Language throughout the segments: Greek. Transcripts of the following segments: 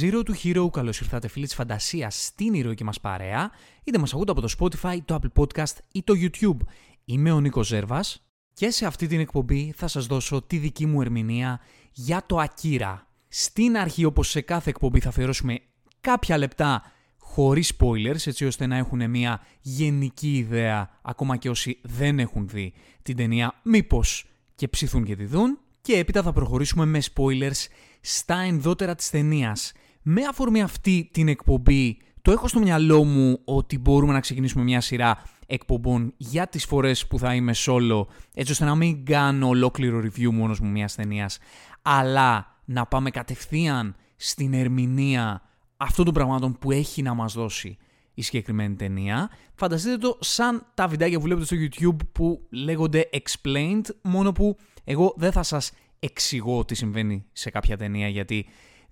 Zero to Hero, καλώς ήρθατε φίλοι της φαντασίας στην ηρωική μας παρέα, είτε μας ακούτε από το Spotify, το Apple Podcast ή το YouTube. Είμαι ο Νίκος Ζέρβας και σε αυτή την εκπομπή θα σας δώσω τη δική μου ερμηνεία για το Akira. Στην αρχή, όπως σε κάθε εκπομπή, θα αφιερώσουμε κάποια λεπτά χωρίς spoilers, έτσι ώστε να έχουν μια γενική ιδέα, ακόμα και όσοι δεν έχουν δει την ταινία, μήπως και ψηθούν και τη δουν. Και έπειτα θα προχωρήσουμε με spoilers στα ενδότερα της ταινίας. Με αφορμή αυτή την εκπομπή, το έχω στο μυαλό μου ότι μπορούμε να ξεκινήσουμε μια σειρά εκπομπών για τις φορές που θα είμαι solo, έτσι ώστε να μην κάνω ολόκληρο review μόνος μου μιας ταινίας, αλλά να πάμε κατευθείαν στην ερμηνεία αυτών των πραγμάτων που έχει να μας δώσει η συγκεκριμένη ταινία. Φανταστείτε το σαν τα βιντεάκια που βλέπετε στο YouTube που λέγονται explained, μόνο που εγώ δεν θα σας εξηγώ τι συμβαίνει σε κάποια ταινία, γιατί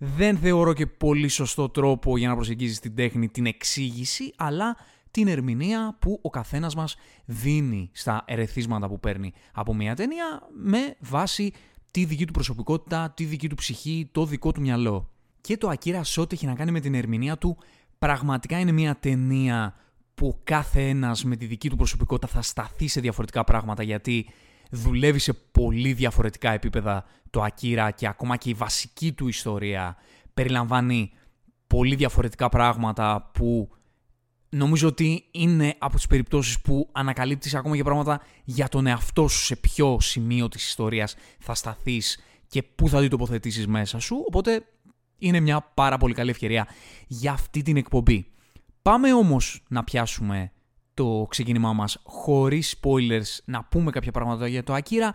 δεν θεωρώ και πολύ σωστό τρόπο για να προσεγγίζεις την τέχνη την εξήγηση, αλλά την ερμηνεία που ο καθένας μας δίνει στα ερεθίσματα που παίρνει από μια ταινία με βάση τη δική του προσωπικότητα, τη δική του ψυχή, το δικό του μυαλό. Και το Akira σε ό,τι έχει να κάνει με την ερμηνεία του πραγματικά είναι μια ταινία που κάθε ένας με τη δική του προσωπικότητα θα σταθεί σε διαφορετικά πράγματα γιατί δουλεύει σε πολύ διαφορετικά επίπεδα το Akira και ακόμα και η βασική του ιστορία περιλαμβάνει πολύ διαφορετικά πράγματα που νομίζω ότι είναι από τις περιπτώσεις που ανακαλύπτεις ακόμα και πράγματα για τον εαυτό σου σε ποιο σημείο της ιστορίας θα σταθείς και πού θα δει τοποθετήσεις μέσα σου, οπότε είναι μια πάρα πολύ καλή ευκαιρία για αυτή την εκπομπή. Πάμε όμως να πιάσουμε το ξεκίνημά μας χωρίς spoilers να πούμε κάποια πράγματα για το Akira.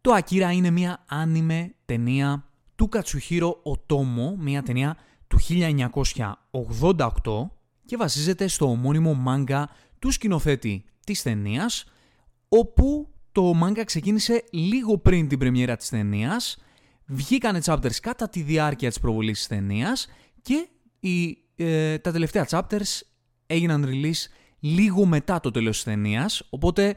Το Akira είναι μια άνιμε ταινία του Κατσουχύρο Οτόμο, μια ταινία του 1988 και βασίζεται στο ομώνυμο μάγκα του σκηνοθέτη της ταινίας, όπου το μάγκα ξεκίνησε λίγο πριν την πρεμιέρα της ταινίας, βγήκανε chapters κατά τη διάρκεια της προβολής της ταινίας και οι, ε, τα τελευταία chapters έγιναν release λίγο μετά το τέλος της ταινίας, οπότε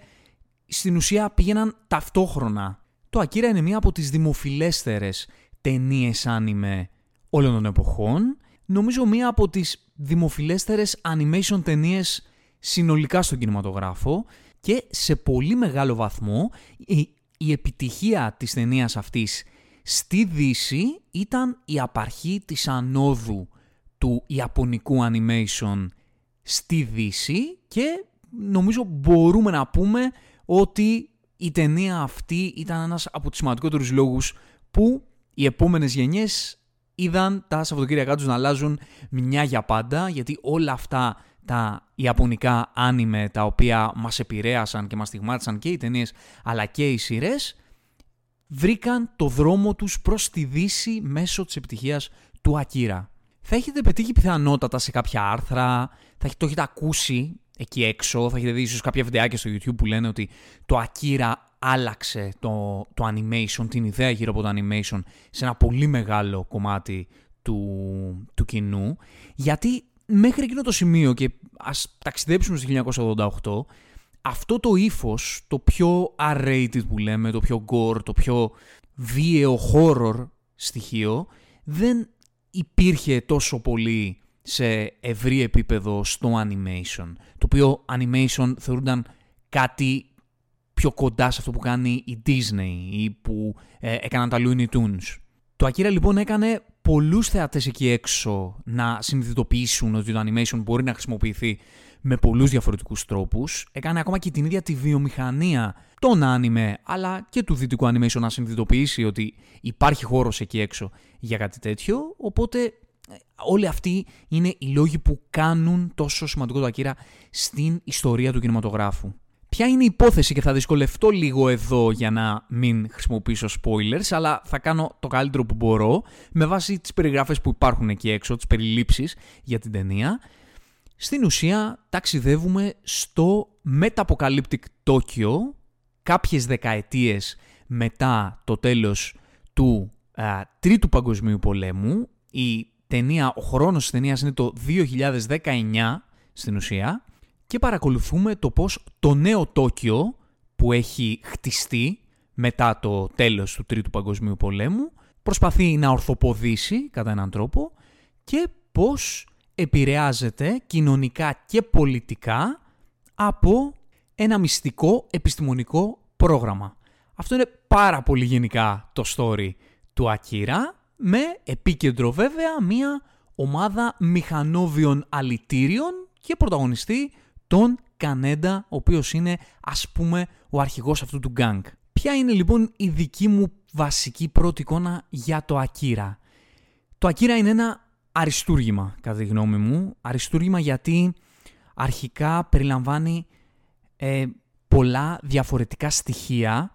στην ουσία πήγαιναν ταυτόχρονα. Το Akira είναι μία από τις δημοφιλέστερες ταινίες άνιμε όλων των εποχών. Νομίζω μία από τις δημοφιλέστερες animation ταινίες συνολικά στον κινηματογράφο και σε πολύ μεγάλο βαθμό η, η επιτυχία της ταινίας αυτής στη Δύση ήταν η απαρχή της ανόδου του Ιαπωνικού animation στη Δύση και νομίζω μπορούμε να πούμε ότι η ταινία αυτή ήταν ένας από τους σημαντικότερους λόγους που οι επόμενες γενιές είδαν τα Σαββατοκύριακά τους να αλλάζουν μια για πάντα γιατί όλα αυτά τα ιαπωνικά άνιμε τα οποία μας επηρέασαν και μας στιγμάτισαν και οι ταινίες αλλά και οι σειρές, βρήκαν το δρόμο τους προς τη Δύση μέσω της επιτυχίας του Ακύρα. Θα έχετε πετύχει πιθανότατα σε κάποια άρθρα, θα το έχετε ακούσει εκεί έξω, θα έχετε δει ίσως κάποια βιντεάκια στο YouTube που λένε ότι το Akira άλλαξε το, το animation, την ιδέα γύρω από το animation σε ένα πολύ μεγάλο κομμάτι του, του κοινού, γιατί μέχρι εκείνο το σημείο και ας ταξιδέψουμε στο 1988, αυτό το ύφος, το πιο R-rated που λέμε, το πιο gore, το πιο βίαιο horror στοιχείο, δεν υπήρχε τόσο πολύ σε ευρύ επίπεδο στο animation. Το οποίο animation θεωρούνταν κάτι πιο κοντά σε αυτό που κάνει η Disney ή που ε, έκαναν τα Looney Tunes. Το Akira λοιπόν έκανε πολλούς θεατές εκεί έξω να συνειδητοποιήσουν ότι το animation μπορεί να χρησιμοποιηθεί με πολλούς διαφορετικούς τρόπους. Έκανε ακόμα και την ίδια τη βιομηχανία των anime αλλά και του δυτικού animation να συνειδητοποιήσει ότι υπάρχει χώρος εκεί έξω για κάτι τέτοιο. Οπότε ε, όλοι αυτοί είναι οι λόγοι που κάνουν τόσο σημαντικό το Akira στην ιστορία του κινηματογράφου. Ποια είναι η υπόθεση και θα δυσκολευτώ λίγο εδώ για να μην χρησιμοποιήσω spoilers, αλλά θα κάνω το καλύτερο που μπορώ με βάση τις περιγράφες που υπάρχουν εκεί έξω, τις περιλήψεις για την ταινία. Στην ουσία ταξιδεύουμε στο Metapocalyptic Tokyo κάποιες δεκαετίες μετά το τέλος του α, Τρίτου Παγκοσμίου Πολέμου. Η ταινία, ο χρόνος της ταινίας είναι το 2019 στην ουσία και παρακολουθούμε το πώς το νέο Τόκιο που έχει χτιστεί μετά το τέλος του Τρίτου Παγκοσμίου Πολέμου προσπαθεί να ορθοποδήσει κατά έναν τρόπο και πώς επηρεάζεται κοινωνικά και πολιτικά από ένα μυστικό επιστημονικό πρόγραμμα. Αυτό είναι πάρα πολύ γενικά το story του Ακύρα, με επίκεντρο βέβαια μία ομάδα μηχανόβιων αλητήριων και πρωταγωνιστή τον Κανέντα, ο οποίος είναι ας πούμε ο αρχηγός αυτού του γκάγκ. Ποια είναι λοιπόν η δική μου βασική πρώτη εικόνα για το Ακύρα; Το Ακύρα είναι ένα αριστούργημα κατά τη γνώμη μου. Αριστούργημα γιατί αρχικά περιλαμβάνει ε, πολλά διαφορετικά στοιχεία.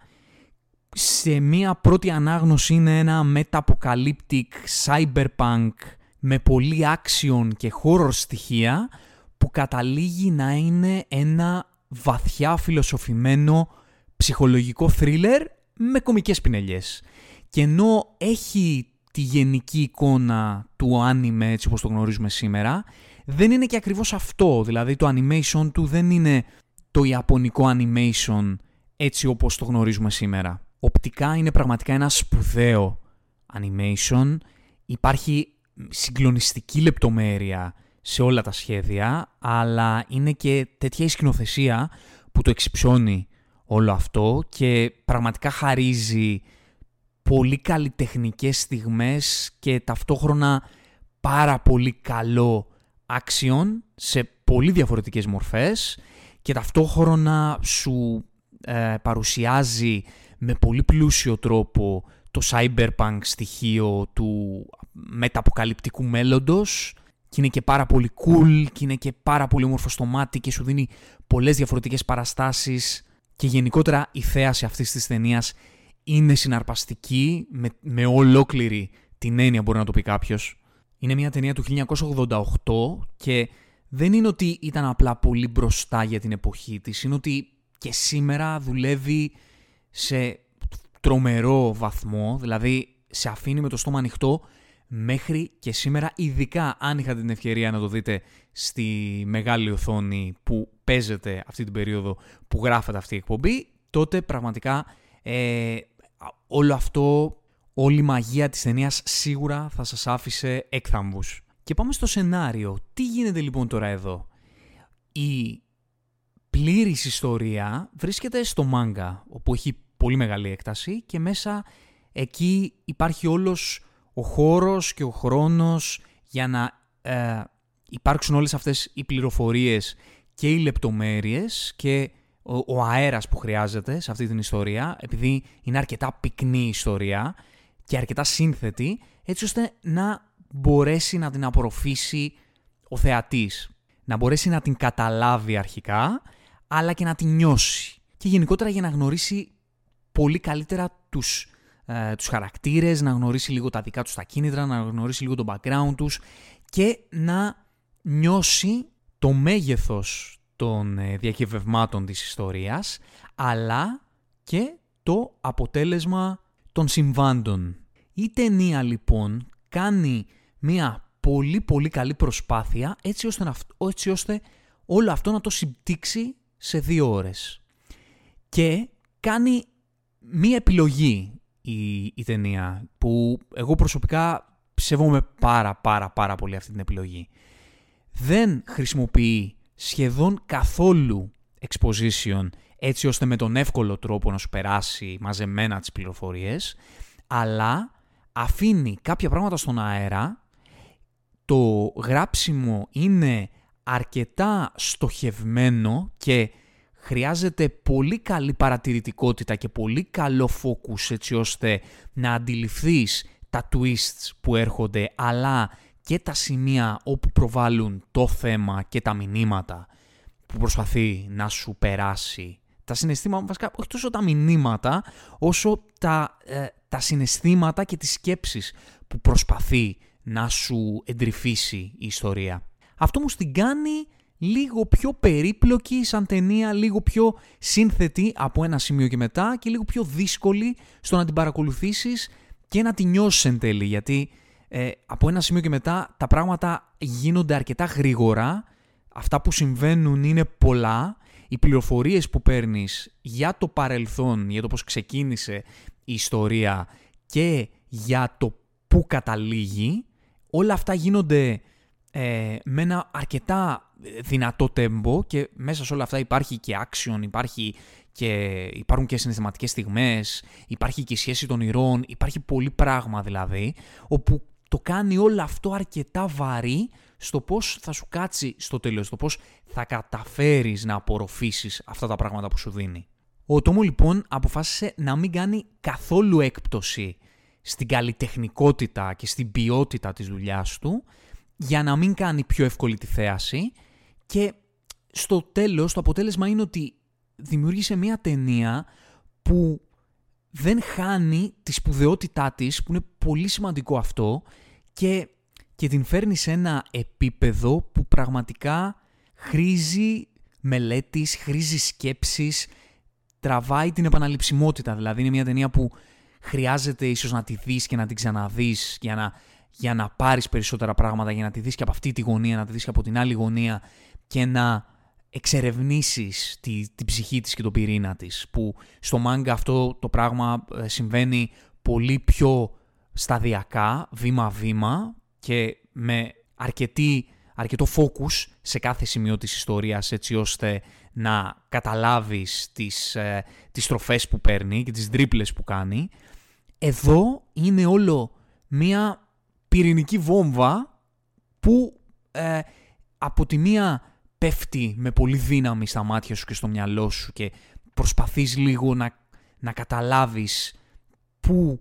Σε μία πρώτη ανάγνωση είναι ένα meta-apocalyptic cyberpunk με πολύ action και horror στοιχεία που καταλήγει να είναι ένα βαθιά φιλοσοφημένο ψυχολογικό thriller με κομικές πινελιές. Και ενώ έχει τη γενική εικόνα του anime έτσι όπως το γνωρίζουμε σήμερα, δεν είναι και ακριβώς αυτό. Δηλαδή το animation του δεν είναι το ιαπωνικό animation έτσι όπως το γνωρίζουμε σήμερα. Οπτικά είναι πραγματικά ένα σπουδαίο animation. Υπάρχει συγκλονιστική λεπτομέρεια σε όλα τα σχέδια, αλλά είναι και τέτοια η σκηνοθεσία που το εξυψώνει όλο αυτό και πραγματικά χαρίζει πολύ καλλιτεχνικές στιγμές και ταυτόχρονα πάρα πολύ καλό action σε πολύ διαφορετικές μορφές και ταυτόχρονα σου ε, παρουσιάζει με πολύ πλούσιο τρόπο το cyberpunk στοιχείο του μεταποκαλυπτικού μέλλοντος και είναι και πάρα πολύ cool και είναι και πάρα πολύ όμορφο στο μάτι και σου δίνει πολλές διαφορετικές παραστάσεις και γενικότερα η θέαση αυτής της ταινίας είναι συναρπαστική με, με ολόκληρη την έννοια μπορεί να το πει κάποιος. Είναι μια ταινία του 1988 και δεν είναι ότι ήταν απλά πολύ μπροστά για την εποχή της, είναι ότι και σήμερα δουλεύει σε τρομερό βαθμό, δηλαδή σε αφήνει με το στόμα ανοιχτό μέχρι και σήμερα, ειδικά αν είχατε την ευκαιρία να το δείτε στη μεγάλη οθόνη που παίζεται αυτή την περίοδο που γράφεται αυτή η εκπομπή, τότε πραγματικά ε, όλο αυτό, όλη η μαγεία της ταινίας σίγουρα θα σας άφησε έκθαμβους. Και πάμε στο σενάριο. Τι γίνεται λοιπόν τώρα εδώ; Η πλήρης ιστορία βρίσκεται στο μάγκα, όπου έχει πολύ μεγάλη έκταση και μέσα εκεί υπάρχει όλος ο χώρος και ο χρόνος για να ε, υπάρξουν όλες αυτές οι πληροφορίες και οι λεπτομέρειες και ο, ο αέρας που χρειάζεται σε αυτή την ιστορία, επειδή είναι αρκετά πυκνή ιστορία και αρκετά σύνθετη, έτσι ώστε να μπορέσει να την απορροφήσει ο θεατής. Να μπορέσει να την καταλάβει αρχικά, αλλά και να την νιώσει. Και γενικότερα για να γνωρίσει πολύ καλύτερα τους, ε, τους χαρακτήρες, να γνωρίσει λίγο τα δικά τους τα κίνητρα, να γνωρίσει λίγο το background τους και να νιώσει το μέγεθος των ε, διακυβευμάτων της ιστορίας, αλλά και το αποτέλεσμα των συμβάντων. Η ταινία λοιπόν κάνει μια πολύ πολύ καλή προσπάθεια έτσι ώστε, να, έτσι ώστε όλο αυτό να το συμπτύξει σε δύο ώρες. Και κάνει μία επιλογή η, η ταινία που εγώ προσωπικά ψεύομαι πάρα πάρα πάρα πολύ αυτή την επιλογή. Δεν χρησιμοποιεί σχεδόν καθόλου exposition έτσι ώστε με τον εύκολο τρόπο να σου περάσει μαζεμένα τις πληροφορίες, αλλά αφήνει κάποια πράγματα στον αέρα, το γράψιμο είναι αρκετά στοχευμένο και χρειάζεται πολύ καλή παρατηρητικότητα και πολύ καλό focus έτσι ώστε να αντιληφθείς τα twists που έρχονται αλλά και τα σημεία όπου προβάλλουν το θέμα και τα μηνύματα που προσπαθεί να σου περάσει. Τα συναισθήματα, βασικά όχι τόσο τα μηνύματα, όσο τα, ε, τα συναισθήματα και τις σκέψεις που προσπαθεί να σου εντρυφήσει η ιστορία. Αυτό μου την κάνει λίγο πιο περίπλοκη σαν ταινία, λίγο πιο σύνθετη από ένα σημείο και μετά και λίγο πιο δύσκολη στο να την παρακολουθήσεις και να την νιώσεις εν τέλει, γιατί ε, από ένα σημείο και μετά τα πράγματα γίνονται αρκετά γρήγορα, αυτά που συμβαίνουν είναι πολλά, οι πληροφορίες που παίρνεις για το παρελθόν, για το πώς ξεκίνησε η ιστορία και για το πού καταλήγει, όλα αυτά γίνονται ε, με ένα αρκετά δυνατό τέμπο και μέσα σε όλα αυτά υπάρχει και action, υπάρχει και υπάρχουν και συναισθηματικές στιγμές, υπάρχει και η σχέση των ηρώων, υπάρχει πολύ πράγμα δηλαδή, όπου το κάνει όλο αυτό αρκετά βαρύ στο πώς θα σου κάτσει στο τέλος, στο πώς θα καταφέρεις να απορροφήσεις αυτά τα πράγματα που σου δίνει. Ο Τόμο λοιπόν αποφάσισε να μην κάνει καθόλου έκπτωση στην καλλιτεχνικότητα και στην ποιότητα της δουλειάς του για να μην κάνει πιο εύκολη τη θέαση και στο τέλος το αποτέλεσμα είναι ότι δημιούργησε μια ταινία που δεν χάνει τη σπουδαιότητά της, που είναι πολύ σημαντικό αυτό και, και την φέρνει σε ένα επίπεδο που πραγματικά χρήζει μελέτης, χρήζει σκέψης, τραβάει την επαναληψιμότητα. Δηλαδή είναι μια ταινία που χρειάζεται ίσως να τη δεις και να την ξαναδείς για να, για να πάρεις περισσότερα πράγματα, για να τη δεις και από αυτή τη γωνία, να τη δεις και από την άλλη γωνία και να εξερευνήσεις τη, την ψυχή της και τον πυρήνα της. Που στο μάγκα αυτό το πράγμα ε, συμβαίνει πολύ πιο σταδιακά, βήμα-βήμα και με αρκετή, αρκετό focus σε κάθε σημείο της ιστορίας έτσι ώστε να καταλάβεις τις, ε, τις τροφές που παίρνει και τις τρίπλες που κάνει. Εδώ είναι όλο μία πυρηνική βόμβα που ε, από τη μία πέφτει με πολύ δύναμη στα μάτια σου και στο μυαλό σου και προσπαθείς λίγο να, να καταλάβεις πού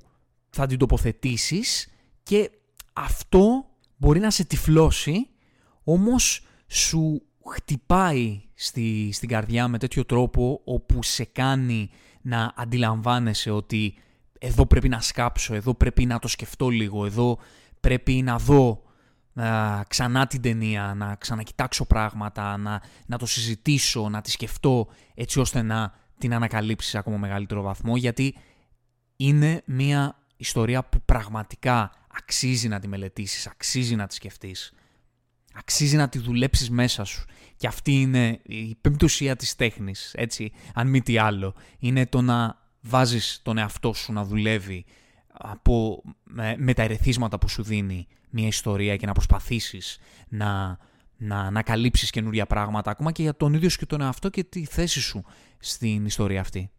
θα την τοποθετήσεις και αυτό μπορεί να σε τυφλώσει, όμως σου χτυπάει στη, στην καρδιά με τέτοιο τρόπο όπου σε κάνει να αντιλαμβάνεσαι ότι εδώ πρέπει να σκάψω, εδώ πρέπει να το σκεφτώ λίγο, εδώ πρέπει να δω να ξανά την ταινία, να ξανακοιτάξω πράγματα, να, να το συζητήσω, να τη σκεφτώ έτσι ώστε να την ανακαλύψεις σε ακόμα μεγαλύτερο βαθμό γιατί είναι μια ιστορία που πραγματικά αξίζει να τη μελετήσεις, αξίζει να τη σκεφτείς, αξίζει να τη δουλέψεις μέσα σου. Και αυτή είναι η πεμπτουσία της τέχνης, έτσι, αν μη τι άλλο. Είναι το να βάζεις τον εαυτό σου να δουλεύει από, με, τα ερεθίσματα που σου δίνει μια ιστορία και να προσπαθήσεις να, να ανακαλύψεις καινούρια πράγματα, ακόμα και για τον ίδιο σου και τον εαυτό και τη θέση σου στην ιστορία αυτή.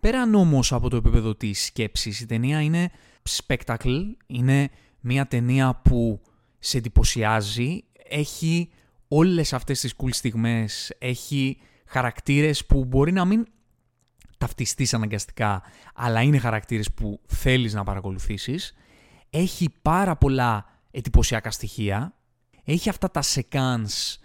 Πέραν όμως από το επίπεδο της σκέψης, η ταινία είναι spectacle, είναι μια ταινία που σε εντυπωσιάζει, έχει όλες αυτές τις cool στιγμές, έχει χαρακτήρες που μπορεί να μην ταυτιστείς αναγκαστικά, αλλά είναι χαρακτήρες που θέλεις να παρακολουθήσεις. Έχει πάρα πολλά εντυπωσιακά στοιχεία. Έχει αυτά τα sequence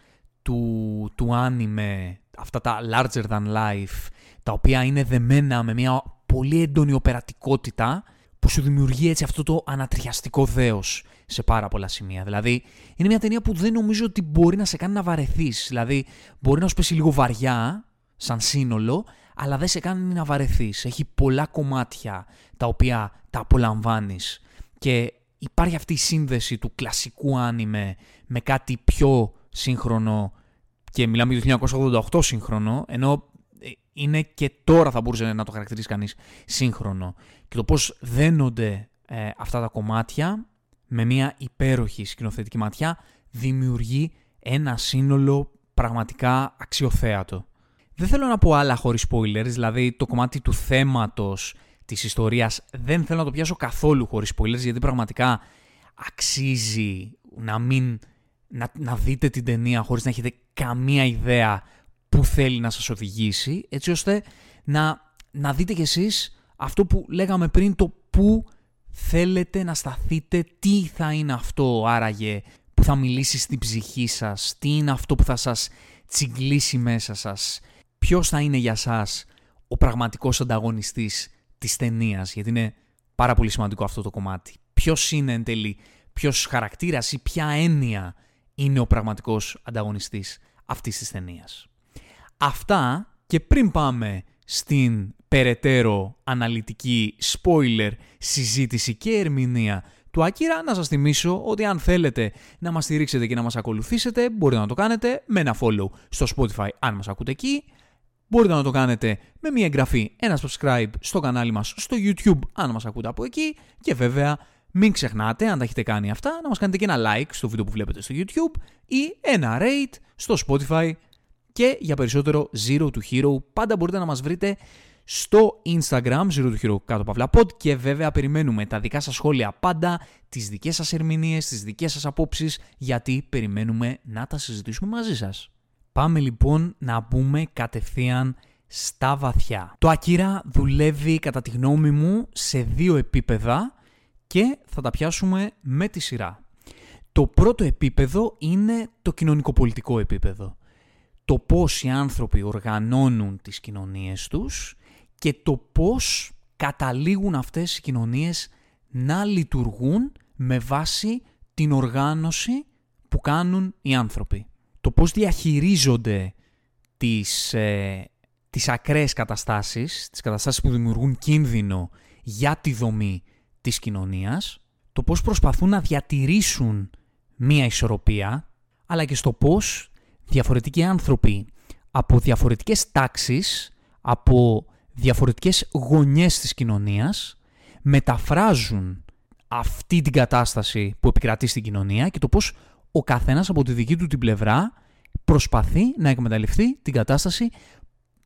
του, του anime, αυτά τα larger than life, τα οποία είναι δεμένα με μια πολύ έντονη οπερατικότητα που σου δημιουργεί έτσι αυτό το ανατριαστικό δέος σε πάρα πολλά σημεία. Δηλαδή, είναι μια ταινία που δεν νομίζω ότι μπορεί να σε κάνει να βαρεθείς. Δηλαδή, μπορεί να σου πέσει λίγο βαριά, σαν σύνολο, αλλά δεν σε κάνει να βαρεθείς. Έχει πολλά κομμάτια τα οποία τα απολαμβάνεις. Και υπάρχει αυτή η σύνδεση του κλασικού άνιμε με κάτι πιο σύγχρονο και μιλάμε για το 1988 σύγχρονο, ενώ ε, είναι και τώρα θα μπορούσε να το χαρακτηρίσει κανείς σύγχρονο. Και το πώς δένονται ε, αυτά τα κομμάτια με μια υπέροχη σκηνοθετική ματιά δημιουργεί ένα σύνολο πραγματικά αξιοθέατο. Δεν θέλω να πω άλλα χωρίς spoilers, δηλαδή το κομμάτι του θέματος της ιστορίας δεν θέλω να το πιάσω καθόλου χωρίς spoilers, γιατί πραγματικά αξίζει να μην... Να, να δείτε την ταινία χωρίς να έχετε καμία ιδέα που θέλει να σας οδηγήσει, έτσι ώστε να, να δείτε κι εσείς αυτό που λέγαμε πριν, το που θέλετε να σταθείτε, τι θα είναι αυτό άραγε που θα μιλήσει στην ψυχή σας, τι είναι αυτό που θα σας τσιγκλίσει μέσα σας, ποιος θα είναι για σας ο πραγματικός ανταγωνιστής της ταινίας, γιατί είναι πάρα πολύ σημαντικό αυτό το κομμάτι. Ποιος είναι εν τέλει, ποιος χαρακτήρας ή ποια έννοια είναι ο πραγματικός ανταγωνιστής αυτής της ταινίας. Αυτά και πριν πάμε στην περαιτέρω αναλυτική spoiler συζήτηση και ερμηνεία του Άκυρα, να σας θυμίσω ότι αν θέλετε να μας στηρίξετε και να μας ακολουθήσετε, μπορείτε να το κάνετε με ένα follow στο Spotify αν μας ακούτε εκεί, μπορείτε να το κάνετε με μια εγγραφή, ένα subscribe στο κανάλι μας στο YouTube αν μας ακούτε από εκεί. Και βέβαια Μην ξεχνάτε, αν τα έχετε κάνει αυτά, να μας κάνετε και ένα like στο βίντεο που βλέπετε στο YouTube ή ένα rate στο Spotify. Και για περισσότερο Zero to Hero πάντα μπορείτε να μας βρείτε στο Instagram Zero to Hero κάτω παύλα pod. Και βέβαια περιμένουμε τα δικά σας σχόλια πάντα, τις δικές σας ερμηνείες, τις δικές σας απόψεις γιατί περιμένουμε να τα συζητήσουμε μαζί σας. Πάμε λοιπόν να μπούμε κατευθείαν στα βαθιά. Το Akira δουλεύει κατά τη γνώμη μου σε δύο επίπεδα και θα τα πιάσουμε με τη σειρά. Το πρώτο επίπεδο είναι το κοινωνικοπολιτικό επίπεδο. Το πώς οι άνθρωποι οργανώνουν τις κοινωνίες τους και το πώς καταλήγουν αυτές οι κοινωνίες να λειτουργούν με βάση την οργάνωση που κάνουν οι άνθρωποι. Το πώς διαχειρίζονται τις, ε, τις ακραίες καταστάσεις, τις καταστάσεις που δημιουργούν κίνδυνο για τη δομή της κοινωνίας, το πώς προσπαθούν να διατηρήσουν μία ισορροπία, αλλά και στο πώς διαφορετικοί άνθρωποι από διαφορετικές τάξεις, από διαφορετικές γωνιές της κοινωνίας, μεταφράζουν αυτή την κατάσταση που επικρατεί στην κοινωνία και το πώς ο καθένας από τη δική του την πλευρά προσπαθεί να εκμεταλλευτεί την κατάσταση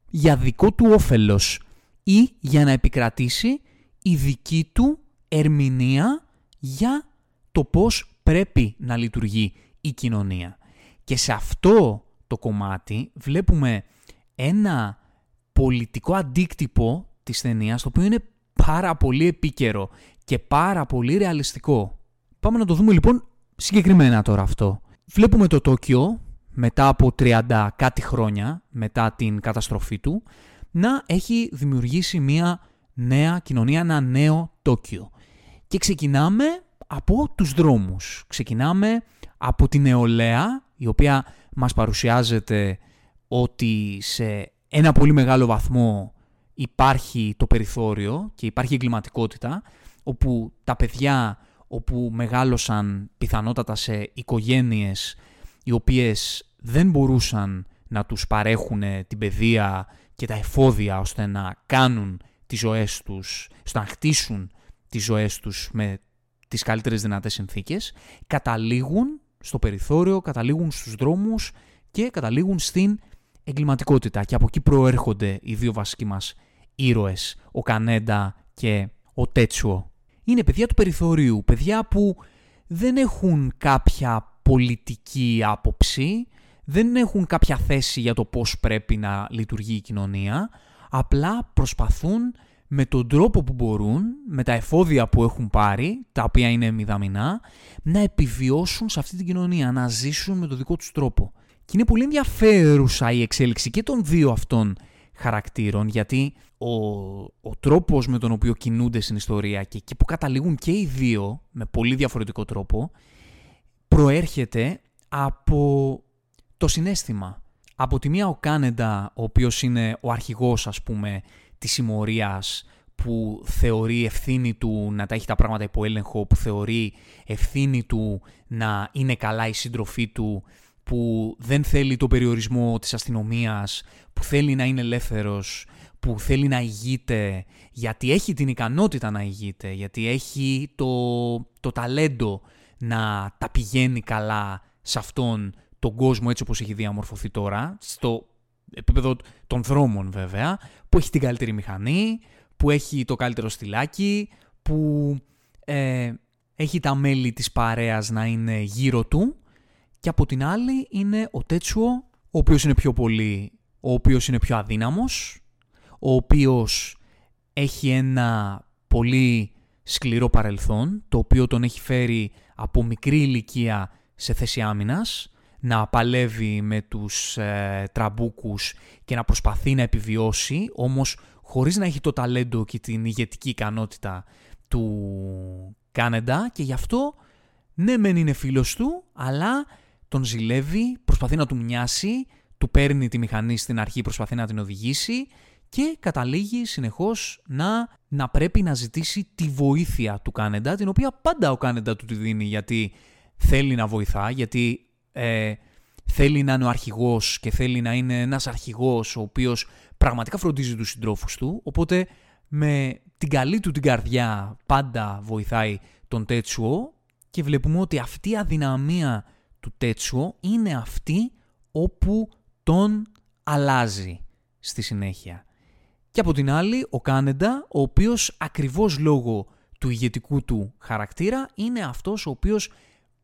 για δικό του όφελος ή για να επικρατήσει η δική του ερμηνεία για το πώς πρέπει να λειτουργεί η κοινωνία. Και σε αυτό το κομμάτι βλέπουμε ένα πολιτικό αντίκτυπο της ταινίας, το οποίο είναι πάρα πολύ επίκαιρο και πάρα πολύ ρεαλιστικό. Πάμε να το δούμε λοιπόν συγκεκριμένα τώρα αυτό. Βλέπουμε το Τόκιο μετά από 30 κάτι χρόνια μετά την καταστροφή του να έχει δημιουργήσει μια νέα κοινωνία, ένα νέο Τόκιο. Και ξεκινάμε από τους δρόμους. Ξεκινάμε από την νεολαία, η οποία μας παρουσιάζεται ότι σε ένα πολύ μεγάλο βαθμό υπάρχει το περιθώριο και υπάρχει εγκληματικότητα, όπου τα παιδιά όπου μεγάλωσαν πιθανότατα σε οικογένειες οι οποίες δεν μπορούσαν να τους παρέχουν την παιδεία και τα εφόδια ώστε να κάνουν τις ζωές τους, ώστε να χτίσουν τις ζωές τους με τις καλύτερες δυνατές συνθήκες, καταλήγουν στο περιθώριο, καταλήγουν στους δρόμους και καταλήγουν στην εγκληματικότητα. Και από εκεί προέρχονται οι δύο βασικοί μας ήρωες, ο Κανέντα και ο Τέτσουο. Είναι παιδιά του περιθωρίου, παιδιά που δεν έχουν κάποια πολιτική άποψη, δεν έχουν κάποια θέση για το πώς πρέπει να λειτουργεί η κοινωνία, απλά προσπαθούν με τον τρόπο που μπορούν, με τα εφόδια που έχουν πάρει, τα οποία είναι μηδαμινά, να επιβιώσουν σε αυτή την κοινωνία, να ζήσουν με τον δικό τους τρόπο. Και είναι πολύ ενδιαφέρουσα η εξέλιξη και των δύο αυτών χαρακτήρων, γιατί ο, ο τρόπος με τον οποίο κινούνται στην ιστορία και εκεί που καταλήγουν και οι δύο, με πολύ διαφορετικό τρόπο, προέρχεται από το συνέστημα. Από τη μία ο Κάνεντα, ο οποίος είναι ο αρχηγός ας πούμε της συμμορίας που θεωρεί ευθύνη του να τα έχει τα πράγματα υπό έλεγχο, που θεωρεί ευθύνη του να είναι καλά η σύντροφή του, που δεν θέλει το περιορισμό της αστυνομίας, που θέλει να είναι ελεύθερος, που θέλει να ηγείται, γιατί έχει την ικανότητα να ηγείται, γιατί έχει το, το ταλέντο να τα πηγαίνει καλά σε αυτόν τον κόσμο έτσι όπως έχει διαμορφωθεί τώρα, στο επίπεδο των δρόμων βέβαια, που έχει την καλύτερη μηχανή, που έχει το καλύτερο στυλάκι, που ε, έχει τα μέλη της παρέας να είναι γύρω του και από την άλλη είναι ο Τέτσουο, ο οποίος είναι πιο πολύ, ο οποίος είναι πιο αδύναμος, ο οποίος έχει ένα πολύ σκληρό παρελθόν, το οποίο τον έχει φέρει από μικρή ηλικία σε θέση άμυνας, να παλεύει με τους ε, τραμπούκους και να προσπαθεί να επιβιώσει, όμως χωρίς να έχει το ταλέντο και την ηγετική ικανότητα του Κάνεντα και γι' αυτό ναι μεν είναι φίλος του, αλλά τον ζηλεύει, προσπαθεί να του μοιάσει, του παίρνει τη μηχανή στην αρχή, προσπαθεί να την οδηγήσει και καταλήγει συνεχώς να, να πρέπει να ζητήσει τη βοήθεια του Κάνεντα, την οποία πάντα ο Κάνεντα του τη δίνει γιατί θέλει να βοηθά, γιατί ε, θέλει να είναι ο αρχηγός και θέλει να είναι ένας αρχηγός ο οποίος πραγματικά φροντίζει τους συντρόφους του, οπότε με την καλή του την καρδιά πάντα βοηθάει τον Τέτσουο και βλέπουμε ότι αυτή η αδυναμία του Τέτσουο είναι αυτή όπου τον αλλάζει στη συνέχεια. Και από την άλλη ο Κάνεντα, ο οποίος ακριβώς λόγω του ηγετικού του χαρακτήρα είναι αυτός ο οποίος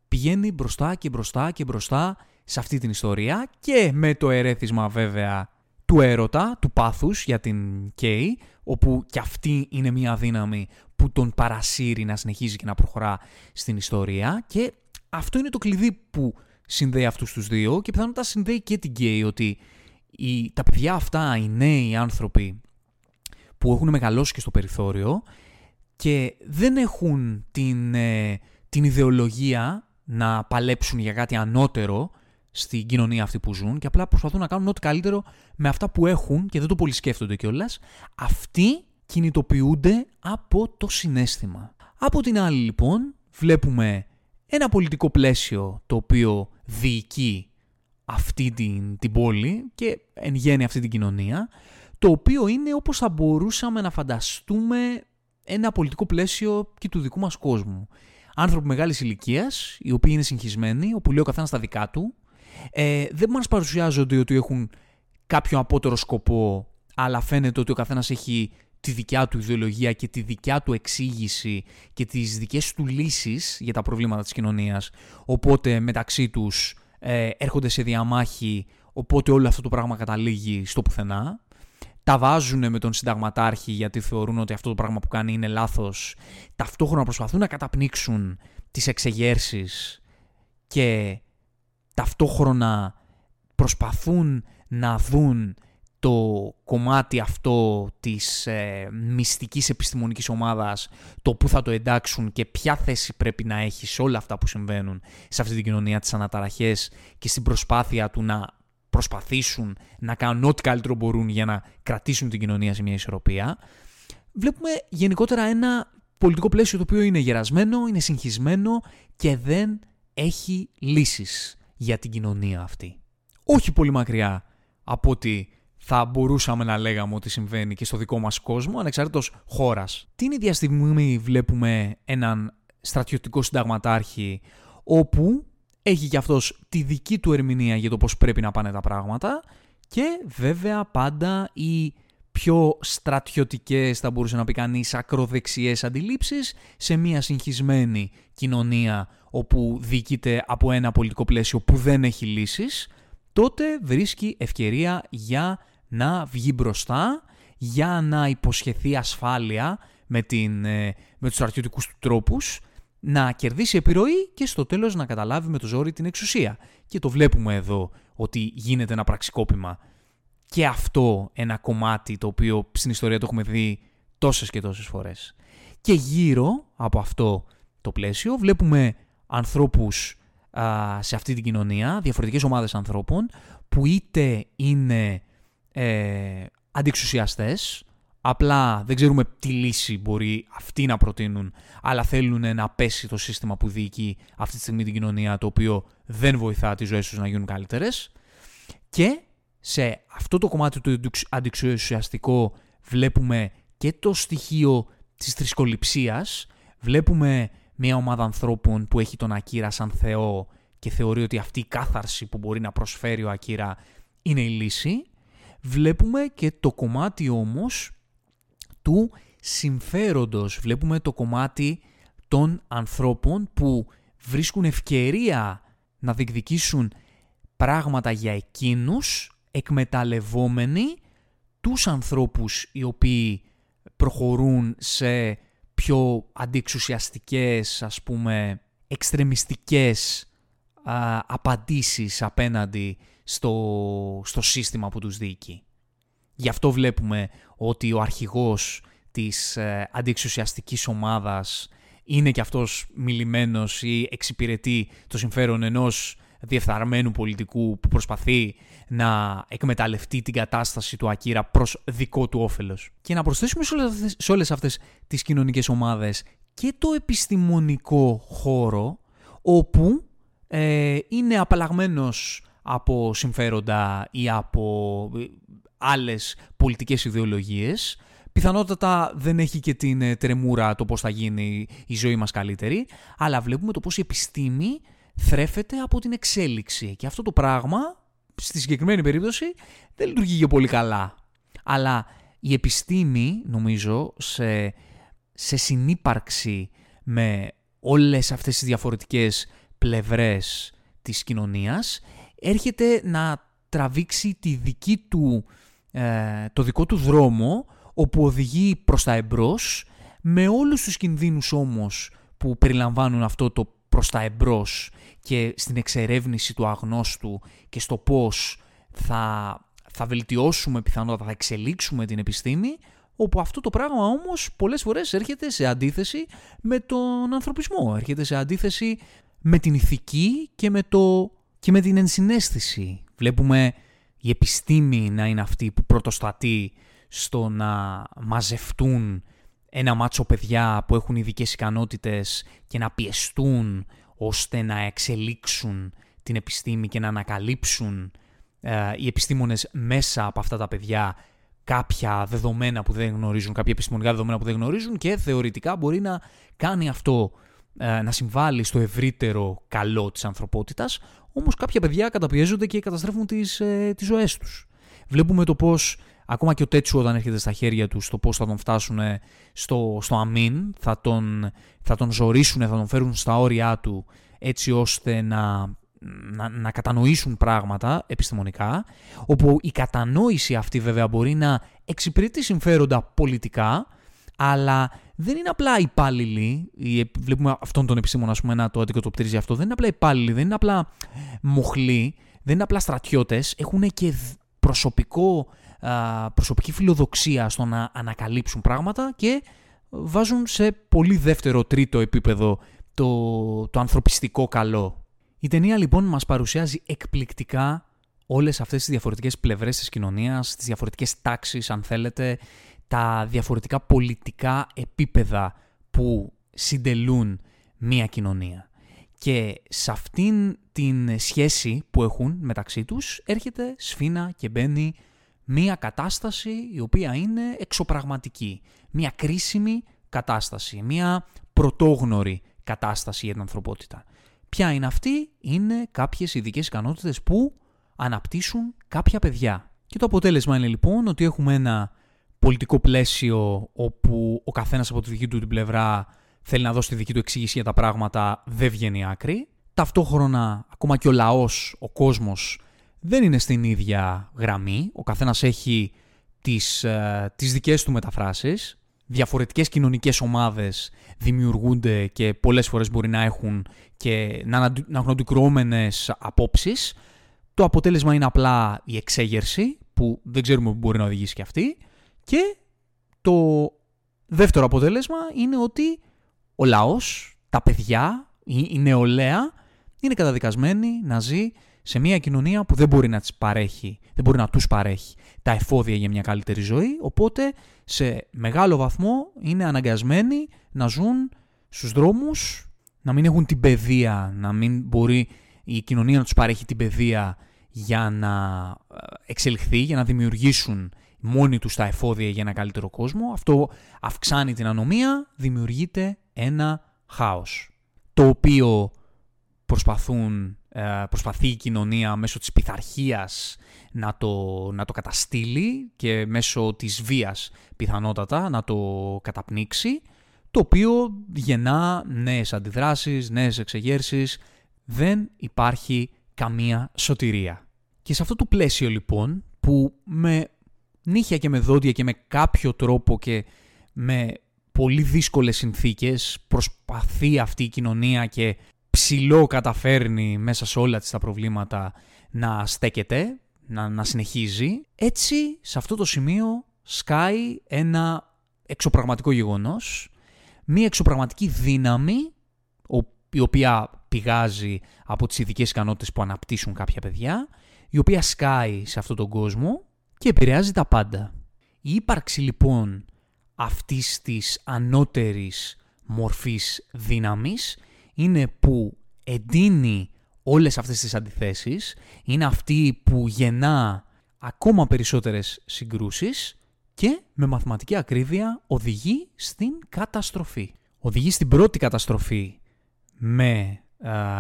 πηγαίνει μπροστά και μπροστά και μπροστά σε αυτή την ιστορία και με το ερέθισμα βέβαια του έρωτα, του πάθους για την Κέι, όπου και αυτή είναι μια δύναμη που τον παρασύρει να συνεχίζει και να προχωρά στην ιστορία. Και αυτό είναι το κλειδί που συνδέει αυτούς τους δύο και πιθανότατα συνδέει και την Κέι ότι οι, τα παιδιά αυτά, οι νέοι άνθρωποι που έχουν μεγαλώσει και στο περιθώριο και δεν έχουν την, ε, την ιδεολογία να παλέψουν για κάτι ανώτερο στην κοινωνία αυτή που ζουν και απλά προσπαθούν να κάνουν ό,τι καλύτερο με αυτά που έχουν και δεν το πολύ σκέφτονται κιόλας. Αυτοί κινητοποιούνται από το συνέστημα. Από την άλλη λοιπόν βλέπουμε ένα πολιτικό πλαίσιο το οποίο διοικεί αυτή την, την πόλη και εν γέννη αυτή την κοινωνία το οποίο είναι όπως θα μπορούσαμε να φανταστούμε ένα πολιτικό πλαίσιο και του δικού μας κόσμου. Άνθρωποι μεγάλης ηλικίας, οι οποίοι είναι συγχυσμένοι, όπου λέει ο καθένας τα δικά του, ε, δεν μας παρουσιάζονται ότι έχουν κάποιο απότερο σκοπό, αλλά φαίνεται ότι ο καθένας έχει τη δικιά του ιδεολογία και τη δικιά του εξήγηση και τις δικές του λύσεις για τα προβλήματα της κοινωνίας. Οπότε μεταξύ τους ε, έρχονται σε διαμάχη, οπότε όλο αυτό το πράγμα καταλήγει στο πουθενά. Τα βάζουν με τον συνταγματάρχη γιατί θεωρούν ότι αυτό το πράγμα που κάνει είναι λάθος. Ταυτόχρονα προσπαθούν να καταπνίξουν τις εξεγέρσεις και ταυτόχρονα προσπαθούν να δουν το κομμάτι αυτό της ε, μυστικής επιστημονικής ομάδας, το που θα το εντάξουν και ποια θέση πρέπει να έχει σε όλα αυτά που συμβαίνουν σε αυτή την κοινωνία, τις αναταραχές και στην προσπάθεια του να προσπαθήσουν να κάνουν ό,τι καλύτερο μπορούν για να κρατήσουν την κοινωνία σε μια ισορροπία. Βλέπουμε γενικότερα ένα πολιτικό πλαίσιο το οποίο είναι γερασμένο, είναι συγχυσμένο και δεν έχει λύσεις για την κοινωνία αυτή. Όχι πολύ μακριά από ότι θα μπορούσαμε να λέγαμε ότι συμβαίνει και στο δικό μας κόσμο, ανεξάρτητος χώρας. Την ίδια στιγμή βλέπουμε έναν στρατιωτικό συνταγματάρχη όπου έχει και αυτός τη δική του ερμηνεία για το πώς πρέπει να πάνε τα πράγματα και βέβαια πάντα οι πιο στρατιωτικές, θα μπορούσε να πει κανείς, ακροδεξιές αντιλήψεις σε μια συγχυσμένη κοινωνία όπου διοικείται από ένα πολιτικό πλαίσιο που δεν έχει λύσεις, τότε βρίσκει ευκαιρία για να βγει μπροστά, για να υποσχεθεί ασφάλεια με, την, ε, με τους στρατιωτικούς του τρόπους, να κερδίσει επιρροή και στο τέλος να καταλάβει με το ζόρι την εξουσία. Και το βλέπουμε εδώ ότι γίνεται ένα πραξικόπημα και αυτό ένα κομμάτι το οποίο στην ιστορία το έχουμε δει τόσες και τόσες φορές. Και γύρω από αυτό το πλαίσιο βλέπουμε ανθρώπους σε αυτή την κοινωνία, διαφορετικές ομάδες ανθρώπων, που είτε είναι ε, αντιξουσιαστές, απλά δεν ξέρουμε τι λύση μπορεί αυτοί να προτείνουν, αλλά θέλουν να πέσει το σύστημα που διοικεί αυτή τη στιγμή την κοινωνία, το οποίο δεν βοηθά τις ζωές τους να γίνουν καλύτερες. Και σε αυτό το κομμάτι του αντιξουσιαστικό βλέπουμε και το στοιχείο της θρησκοληψίας, βλέπουμε μια ομάδα ανθρώπων που έχει τον Ακύρα σαν Θεό και θεωρεί ότι αυτή η κάθαρση που μπορεί να προσφέρει ο Ακύρα είναι η λύση. Βλέπουμε και το κομμάτι όμως του συμφέροντος. Βλέπουμε το κομμάτι των ανθρώπων που βρίσκουν ευκαιρία να διεκδικήσουν πράγματα για εκείνους εκμεταλλευόμενοι τους ανθρώπους οι οποίοι προχωρούν σε πιο αντιεξουσιαστικές, ας πούμε, εξτρεμιστικές α, απαντήσεις απέναντι στο, στο σύστημα που τους διοικεί. Γι' αυτό βλέπουμε ότι ο αρχηγός της ε, αντιεξουσιαστικής ομάδας είναι και αυτός μιλημένος ή εξυπηρετεί το συμφέρον ενός διεφθαρμένου πολιτικού που προσπαθεί να εκμεταλλευτεί την κατάσταση του Ακύρα προς δικό του όφελος. Και να προσθέσουμε σε όλες αυτές τις κοινωνικές ομάδες και το επιστημονικό χώρο όπου ε, είναι απαλλαγμένος από συμφέροντα ή από ε, άλλες πολιτικές ιδεολογίες Πιθανότατα δεν έχει και την ε, τρεμούρα το πώς θα γίνει η ζωή μας καλύτερη, αλλά βλέπουμε το πώς η επιστήμη θρέφεται από την εξέλιξη. Και αυτό το πράγμα, στη συγκεκριμένη περίπτωση, δεν λειτουργεί και πολύ καλά. Αλλά η επιστήμη, νομίζω, σε, σε συνύπαρξη με όλες αυτές τις διαφορετικές πλευρές της κοινωνίας, έρχεται να τραβήξει τη δική του, ε, το δικό του δρόμο, όπου οδηγεί προς τα εμπρός, με όλους τους κινδύνους όμως που περιλαμβάνουν αυτό το προς τα εμπρός και στην εξερεύνηση του αγνώστου και στο πώς θα, θα βελτιώσουμε πιθανότατα, θα εξελίξουμε την επιστήμη, όπου αυτό το πράγμα όμως πολλές φορές έρχεται σε αντίθεση με τον ανθρωπισμό, έρχεται σε αντίθεση με την ηθική και με, το, και με την ενσυναίσθηση. Βλέπουμε η επιστήμη να είναι αυτή που πρωτοστατεί στο να μαζευτούν ένα μάτσο παιδιά που έχουν ειδικές ικανότητες και να πιεστούν ώστε να εξελίξουν την επιστήμη και να ανακαλύψουν ε, οι επιστήμονες μέσα από αυτά τα παιδιά κάποια δεδομένα που δεν γνωρίζουν, κάποια επιστημονικά δεδομένα που δεν γνωρίζουν και θεωρητικά μπορεί να κάνει αυτό ε, να συμβάλλει στο ευρύτερο καλό της ανθρωπότητας, όμως κάποια παιδιά καταπιέζονται και καταστρέφουν τις, ε, τις ζωές τους. Βλέπουμε το πώς ακόμα και ο Τέτσου όταν έρχεται στα χέρια τους το πώς θα τον φτάσουν στο, στο αμήν, θα τον, θα τον ζωρίσουν, θα τον φέρουν στα όρια του έτσι ώστε να, να, να κατανοήσουν πράγματα επιστημονικά, όπου η κατανόηση αυτή βέβαια μπορεί να εξυπηρετεί συμφέροντα πολιτικά, αλλά δεν είναι απλά υπάλληλοι, βλέπουμε αυτόν τον επιστήμονα ας πούμε, να το αντικατοπτρίζει αυτό, δεν είναι απλά υπάλληλοι, δεν είναι απλά μοχλοί, δεν είναι απλά στρατιώτες, έχουν και προσωπικό, προσωπική φιλοδοξία στο να ανακαλύψουν πράγματα και βάζουν σε πολύ δεύτερο τρίτο επίπεδο το, το ανθρωπιστικό καλό. Η ταινία λοιπόν μας παρουσιάζει εκπληκτικά όλες αυτές τις διαφορετικές πλευρές της κοινωνίας, τις διαφορετικές τάξεις αν θέλετε, τα διαφορετικά πολιτικά επίπεδα που συντελούν μία κοινωνία. Και σε αυτήν την σχέση που έχουν μεταξύ τους έρχεται σφίνα και μπαίνει μία κατάσταση η οποία είναι εξωπραγματική. Μία κρίσιμη κατάσταση, μία πρωτόγνωρη κατάσταση για την ανθρωπότητα. Ποια είναι αυτή, είναι κάποιες ειδικές ικανότητες που αναπτύσσουν κάποια παιδιά. Και το αποτέλεσμα είναι λοιπόν ότι έχουμε ένα πολιτικό πλαίσιο όπου ο καθένας από τη δική του την πλευρά θέλει να δώσει τη δική του εξήγηση για τα πράγματα, δεν βγαίνει άκρη. Ταυτόχρονα, ακόμα και ο λαός, ο κόσμος, δεν είναι στην ίδια γραμμή. Ο καθένας έχει τις, ε, τις δικές του μεταφράσεις. Διαφορετικές κοινωνικές ομάδες δημιουργούνται και πολλές φορές μπορεί να έχουν και να, να έχουν αντικρουόμενες απόψεις. Το αποτέλεσμα είναι απλά η εξέγερση, που δεν ξέρουμε που μπορεί να οδηγήσει και αυτή. Και το δεύτερο αποτέλεσμα είναι ότι ο λαός, τα παιδιά, η νεολαία είναι καταδικασμένη να ζει σε μια κοινωνία που δεν μπορεί να τις παρέχει, δεν μπορεί να τους παρέχει τα εφόδια για μια καλύτερη ζωή, οπότε σε μεγάλο βαθμό είναι αναγκασμένοι να ζουν στους δρόμους, να μην έχουν την παιδεία, να μην μπορεί η κοινωνία να τους παρέχει την παιδεία για να ε, εξελιχθεί, για να δημιουργήσουν μόνοι τους τα εφόδια για ένα καλύτερο κόσμο. Αυτό αυξάνει την ανομία, δημιουργείται ένα χάος, το οποίο προσπαθούν, ε, προσπαθεί η κοινωνία μέσω της πειθαρχίας να το, να το καταστήλει και μέσω της βίας πιθανότατα να το καταπνίξει, το οποίο γεννά νέες αντιδράσεις, νέες εξεγέρσεις, δεν υπάρχει καμία σωτηρία. Και σε αυτό το πλαίσιο λοιπόν που με νύχια και με δόντια και με κάποιο τρόπο και με πολύ δύσκολες συνθήκες προσπαθεί αυτή η κοινωνία και ψηλό καταφέρνει μέσα σε όλα της τα προβλήματα να στέκεται, να, να συνεχίζει. Έτσι, σε αυτό το σημείο σκάει ένα εξωπραγματικό γεγονός, μία εξωπραγματική δύναμη, η οποία πηγάζει από τις ειδικές ικανότητες που αναπτύσσουν κάποια παιδιά, η οποία σκάει σε αυτόν τον κόσμο και επηρεάζει τα πάντα. Η ύπαρξη λοιπόν αυτής της ανώτερης μορφής δύναμης είναι που εντείνει όλες αυτές τις αντιθέσεις, είναι αυτή που γεννά ακόμα περισσότερες συγκρούσεις και με μαθηματική ακρίβεια οδηγεί στην καταστροφή. Οδηγεί στην πρώτη καταστροφή με,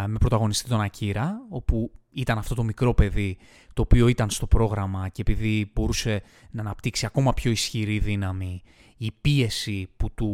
με πρωταγωνιστή τον Ακύρα, όπου ήταν αυτό το μικρό παιδί το οποίο ήταν στο πρόγραμμα και επειδή μπορούσε να αναπτύξει ακόμα πιο ισχυρή δύναμη, η πίεση που του,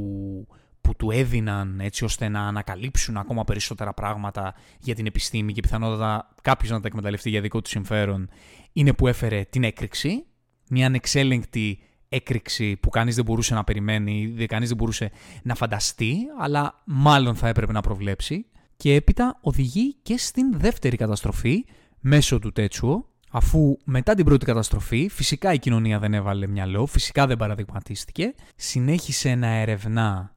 που του έδιναν έτσι ώστε να ανακαλύψουν ακόμα περισσότερα πράγματα για την επιστήμη και πιθανότατα κάποιος να τα εκμεταλλευτεί για δικό του συμφέρον, είναι που έφερε την έκρηξη, μια ανεξέλεγκτη έκρηξη που κανείς δεν μπορούσε να περιμένει, κανείς δεν μπορούσε να φανταστεί, αλλά μάλλον θα έπρεπε να προβλέψει. Και έπειτα οδηγεί και στην δεύτερη καταστροφή μέσω του Τέτσουο, αφού μετά την πρώτη καταστροφή φυσικά η κοινωνία δεν έβαλε μυαλό, φυσικά δεν παραδειγματίστηκε, συνέχισε να ερευνά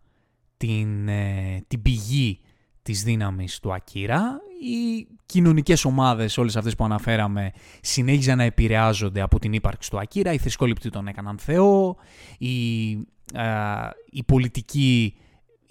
την, ε, την πηγή της δύναμης του Ακύρα. Οι κοινωνικές ομάδες, όλες αυτές που αναφέραμε, συνέχιζαν να επηρεάζονται από την ύπαρξη του Ακύρα. Οι θρησκόληπτοι τον έκαναν Θεό. Οι, ε, οι πολιτικοί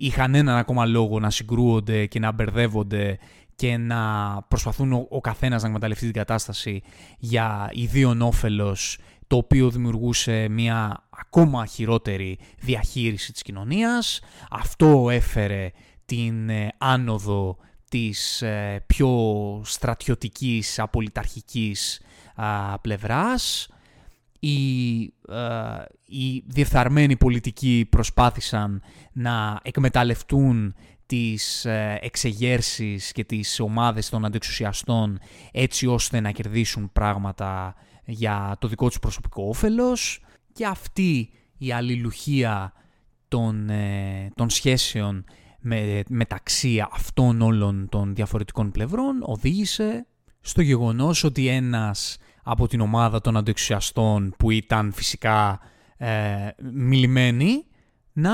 είχαν έναν ακόμα λόγο να συγκρούονται και να μπερδεύονται και να προσπαθούν ο, ο καθένας να εκμεταλλευτεί την κατάσταση για ιδίων όφελος το οποίο δημιουργούσε μια ακόμα χειρότερη διαχείριση της κοινωνίας. Αυτό έφερε την ε, άνοδο της ε, πιο στρατιωτικής, απολυταρχικής πλευράς. Οι, ε, οι διεφθαρμένοι πολιτικοί προσπάθησαν να εκμεταλλευτούν τις εξεγέρσεις και τις ομάδες των αντεξουσιαστών έτσι ώστε να κερδίσουν πράγματα για το δικό τους προσωπικό όφελος. Και αυτή η αλληλουχία των, των σχέσεων με, μεταξύ αυτών όλων των διαφορετικών πλευρών οδήγησε στο γεγονός ότι ένας από την ομάδα των αντεξουσιαστών που ήταν φυσικά ε, μιλημένοι να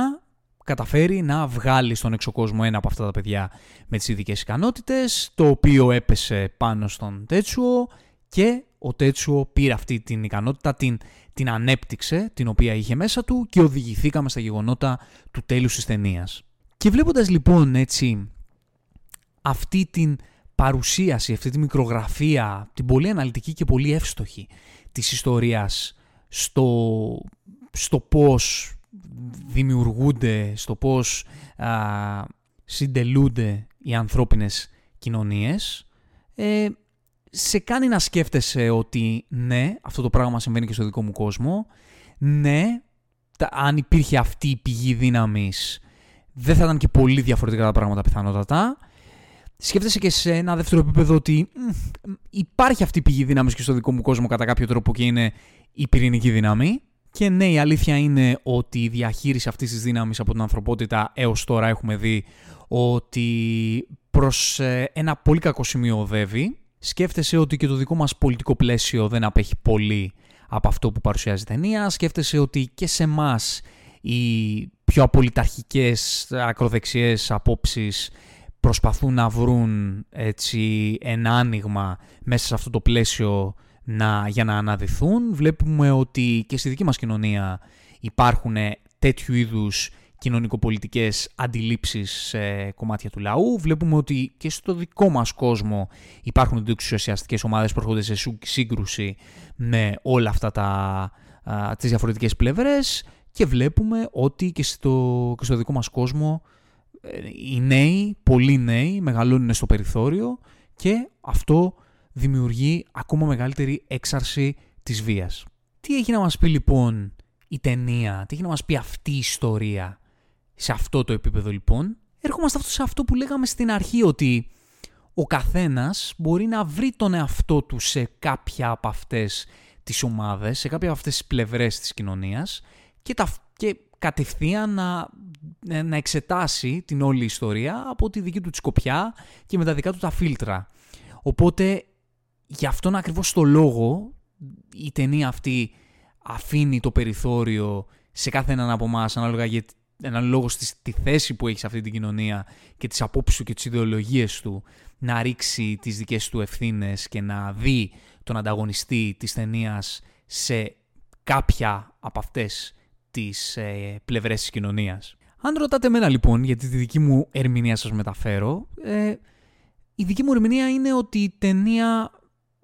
καταφέρει να βγάλει στον εξωκόσμο ένα από αυτά τα παιδιά με τις ειδικές ικανότητες, το οποίο έπεσε πάνω στον Τέτσουο και ο Τέτσουο πήρε αυτή την ικανότητα, την, την ανέπτυξε, την οποία είχε μέσα του και οδηγηθήκαμε στα γεγονότα του τέλους της ταινίας. Και βλέποντας λοιπόν έτσι αυτή την παρουσίαση, αυτή τη μικρογραφία, την πολύ αναλυτική και πολύ εύστοχη της ιστορίας στο, στο πώς δημιουργούνται, στο πώς α, συντελούνται οι ανθρώπινες κοινωνίες, ε, σε κάνει να σκέφτεσαι ότι ναι, αυτό το πράγμα συμβαίνει και στο δικό μου κόσμο, ναι, αν υπήρχε αυτή η πηγή δύναμης δεν θα ήταν και πολύ διαφορετικά τα πράγματα πιθανότατα. Σκέφτεσαι και σε ένα δεύτερο επίπεδο ότι υπάρχει αυτή η πηγή δύναμης και στο δικό μου κόσμο κατά κάποιο τρόπο και είναι η πυρηνική δύναμη. Και ναι, η αλήθεια είναι ότι η διαχείριση αυτής της δύναμης από την ανθρωπότητα έως τώρα έχουμε δει ότι προς ε, ένα πολύ κακό σημείο οδεύει. Σκέφτεσαι ότι και το δικό μας πολιτικό πλαίσιο δεν απέχει πολύ από αυτό που παρουσιάζει η ταινία. Σκέφτεσαι ότι και σε εμάς οι πιο απολυταρχικές ακροδεξιές απόψεις προσπαθούν να βρουν έτσι ένα άνοιγμα μέσα σε αυτό το πλαίσιο να, για να αναδυθούν. Βλέπουμε ότι και στη δική μας κοινωνία υπάρχουν τέτοιου είδους κοινωνικοπολιτικές αντιλήψεις σε κομμάτια του λαού. Βλέπουμε ότι και στο δικό μας κόσμο υπάρχουν εξουσιαστικές ομάδες που έρχονται σε σύγκρουση με όλα αυτά τα, α, τις διαφορετικές πλευρές και βλέπουμε ότι και στο, και στο δικό μας κόσμο ε, οι νέοι, πολλοί νέοι, μεγαλώνουν στο περιθώριο και αυτό δημιουργεί ακόμα μεγαλύτερη έξαρση της βίας. Τι έχει να μας πει λοιπόν η ταινία, τι έχει να μας πει αυτή η ιστορία; Σε αυτό το επίπεδο λοιπόν. Έρχομαστε σε αυτό που λέγαμε στην αρχή ότι ο καθένας μπορεί να βρει τον εαυτό του σε κάποια από αυτές τις ομάδες, σε κάποια από αυτές τις πλευρές της κοινωνίας και, τα, και κατευθείαν να, να εξετάσει την όλη ιστορία από τη δική του σκοπιά και με τα δικά του τα φίλτρα. Οπότε, γι' αυτόν ακριβώς το λόγο, η ταινία αυτή αφήνει το περιθώριο σε κάθε έναν από εμά ανάλογα για έναν λόγο στη, θέση που έχει σε αυτή την κοινωνία και τις απόψεις του και τις ιδεολογίες του να ρίξει τις δικές του ευθύνες και να δει τον ανταγωνιστή της ταινίας σε κάποια από αυτές τις ε, πλευρές της κοινωνίας. Αν ρωτάτε εμένα λοιπόν, γιατί τη δική μου ερμηνεία σας μεταφέρω, ε, η δική μου ερμηνεία είναι ότι η ταινία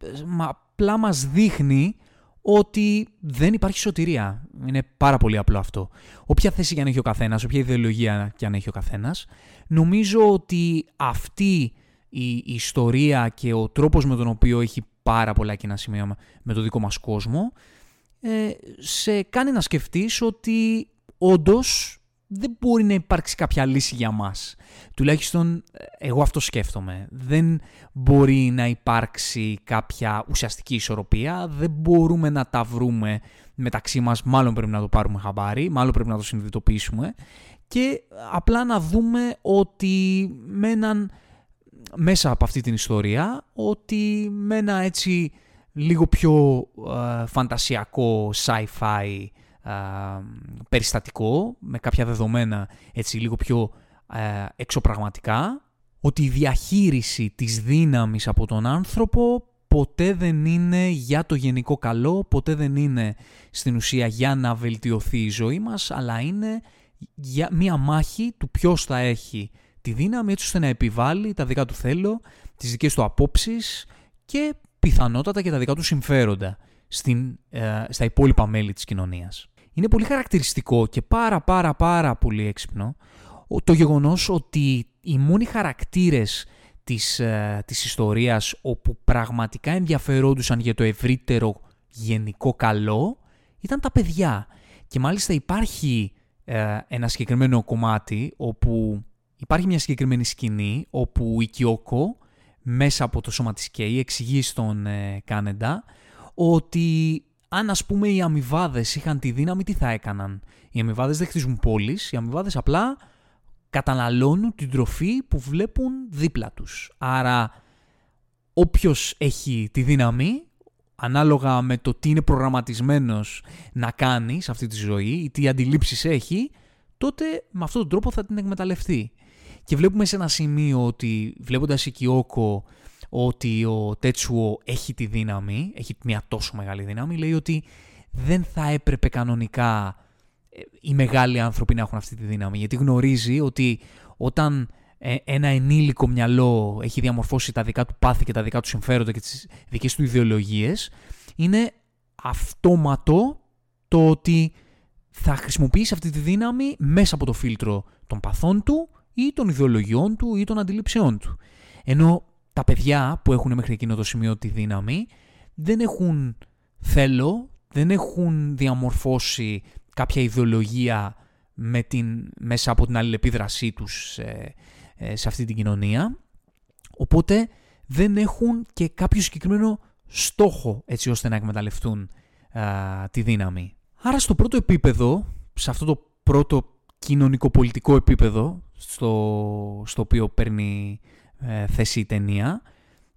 ε, απλά μας δείχνει ότι δεν υπάρχει σωτηρία. Είναι πάρα πολύ απλό αυτό. Όποια θέση και αν έχει ο καθένας, όποια ιδεολογία και αν έχει ο καθένας, νομίζω ότι αυτή η ιστορία και ο τρόπος με τον οποίο έχει πάρα πολλά κοινά σημεία με το δικό μας κόσμο, ε, σε κάνει να σκεφτείς ότι όντως δεν μπορεί να υπάρξει κάποια λύση για μας. Τουλάχιστον ε, εγώ αυτό σκέφτομαι. Δεν μπορεί να υπάρξει κάποια ουσιαστική ισορροπία, δεν μπορούμε να τα βρούμε μεταξύ μας, μάλλον πρέπει να το πάρουμε χαμπάρι, μάλλον πρέπει να το συνειδητοποιήσουμε και απλά να δούμε ότι με έναν, μέσα από αυτή την ιστορία, ότι με ένα έτσι λίγο πιο ε, φαντασιακό sci-fi περιστατικό, με κάποια δεδομένα έτσι λίγο πιο ε, εξωπραγματικά, ότι η διαχείριση της δύναμης από τον άνθρωπο ποτέ δεν είναι για το γενικό καλό, ποτέ δεν είναι στην ουσία για να βελτιωθεί η ζωή μας, αλλά είναι για μία μάχη του ποιος θα έχει τη δύναμη έτσι ώστε να επιβάλλει τα δικά του θέλω, τις δικές του απόψεις και πιθανότατα και τα δικά του συμφέροντα στην, ε, στα υπόλοιπα μέλη της κοινωνίας είναι πολύ χαρακτηριστικό και πάρα πάρα πάρα πολύ έξυπνο το γεγονός ότι οι μόνοι χαρακτήρες της, ε, της ιστορίας όπου πραγματικά ενδιαφερόντουσαν για το ευρύτερο γενικό καλό ήταν τα παιδιά. Και μάλιστα υπάρχει ε, ένα συγκεκριμένο κομμάτι όπου υπάρχει μια συγκεκριμένη σκηνή όπου η Κιόκο μέσα από το σώμα της Κέι εξηγεί στον ε, Κάνεντα ότι αν ας πούμε οι αμοιβάδες είχαν τη δύναμη, τι θα έκαναν; Οι αμοιβάδες δεν χτίζουν πόλεις, οι αμοιβάδες απλά καταναλώνουν την τροφή που βλέπουν δίπλα τους. Άρα όποιος έχει τη δύναμη, ανάλογα με το τι είναι προγραμματισμένος να κάνει σε αυτή τη ζωή ή τι αντιλήψεις έχει, τότε με αυτόν τον τρόπο θα την εκμεταλλευτεί. Και βλέπουμε σε ένα σημείο ότι βλέποντας η Κιόκο ότι ο Τέτσουο έχει τη δύναμη, έχει μια τόσο μεγάλη δύναμη, λέει ότι δεν θα έπρεπε κανονικά ε, οι μεγάλοι άνθρωποι να έχουν αυτή τη δύναμη, γιατί γνωρίζει ότι όταν ε, ένα ενήλικο μυαλό έχει διαμορφώσει τα δικά του πάθη και τα δικά του συμφέροντα και τις δικές του ιδεολογίες, είναι αυτόματο το ότι θα χρησιμοποιήσει αυτή τη δύναμη μέσα από το φίλτρο των παθών του ή των ιδεολογιών του ή των αντιλήψεών του. Ενώ τα παιδιά που έχουν μέχρι εκείνο το σημείο τη δύναμη δεν έχουν θέλω, δεν έχουν διαμορφώσει κάποια ιδεολογία με την, μέσα από την αλληλεπίδρασή τους σε, ε, σε αυτή την κοινωνία. Οπότε δεν έχουν και κάποιο συγκεκριμένο στόχο έτσι ώστε να εκμεταλλευτούν τη δύναμη. Άρα στο πρώτο επίπεδο, σε αυτό το πρώτο κοινωνικοπολιτικό επίπεδο στο, στο οποίο παίρνει ε, θέση η ταινία.